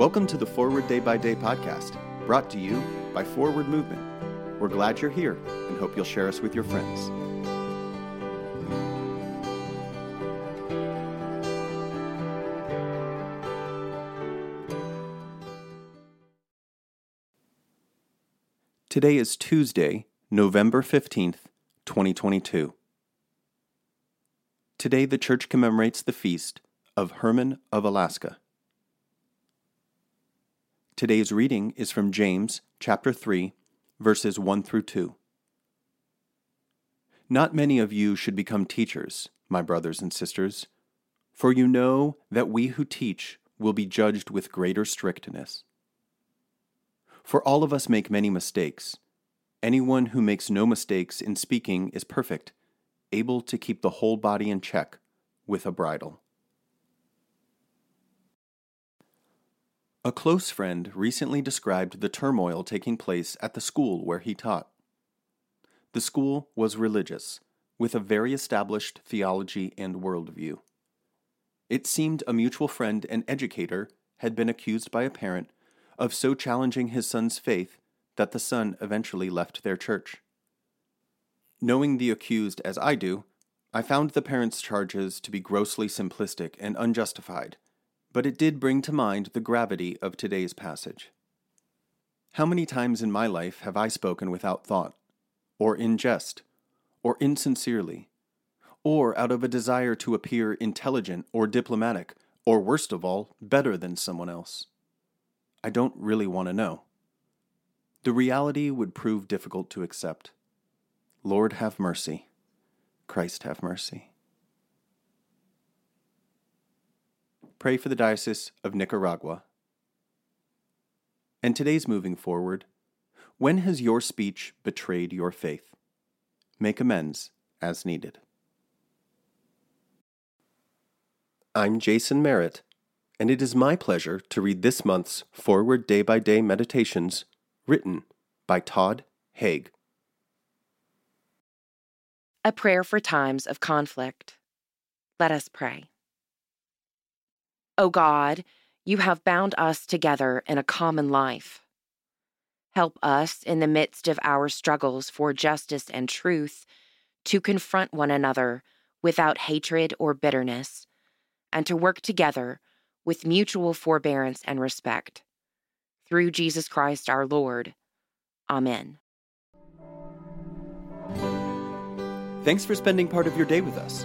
Welcome to the Forward Day by Day podcast, brought to you by Forward Movement. We're glad you're here and hope you'll share us with your friends. Today is Tuesday, November 15th, 2022. Today, the church commemorates the feast of Herman of Alaska. Today's reading is from James chapter 3, verses 1 through 2. Not many of you should become teachers, my brothers and sisters, for you know that we who teach will be judged with greater strictness. For all of us make many mistakes. Anyone who makes no mistakes in speaking is perfect, able to keep the whole body in check with a bridle. A close friend recently described the turmoil taking place at the school where he taught. The school was religious, with a very established theology and worldview. It seemed a mutual friend and educator had been accused by a parent of so challenging his son's faith that the son eventually left their church. Knowing the accused as I do, I found the parent's charges to be grossly simplistic and unjustified but it did bring to mind the gravity of today's passage. How many times in my life have I spoken without thought, or in jest, or insincerely, or out of a desire to appear intelligent or diplomatic, or worst of all, better than someone else? I don't really want to know. The reality would prove difficult to accept. Lord have mercy. Christ have mercy. Pray for the Diocese of Nicaragua. And today's moving forward. When has your speech betrayed your faith? Make amends as needed. I'm Jason Merritt, and it is my pleasure to read this month's Forward Day by Day Meditations written by Todd Haig. A prayer for times of conflict. Let us pray. O God, you have bound us together in a common life. Help us in the midst of our struggles for justice and truth to confront one another without hatred or bitterness, and to work together with mutual forbearance and respect. Through Jesus Christ our Lord. Amen. Thanks for spending part of your day with us.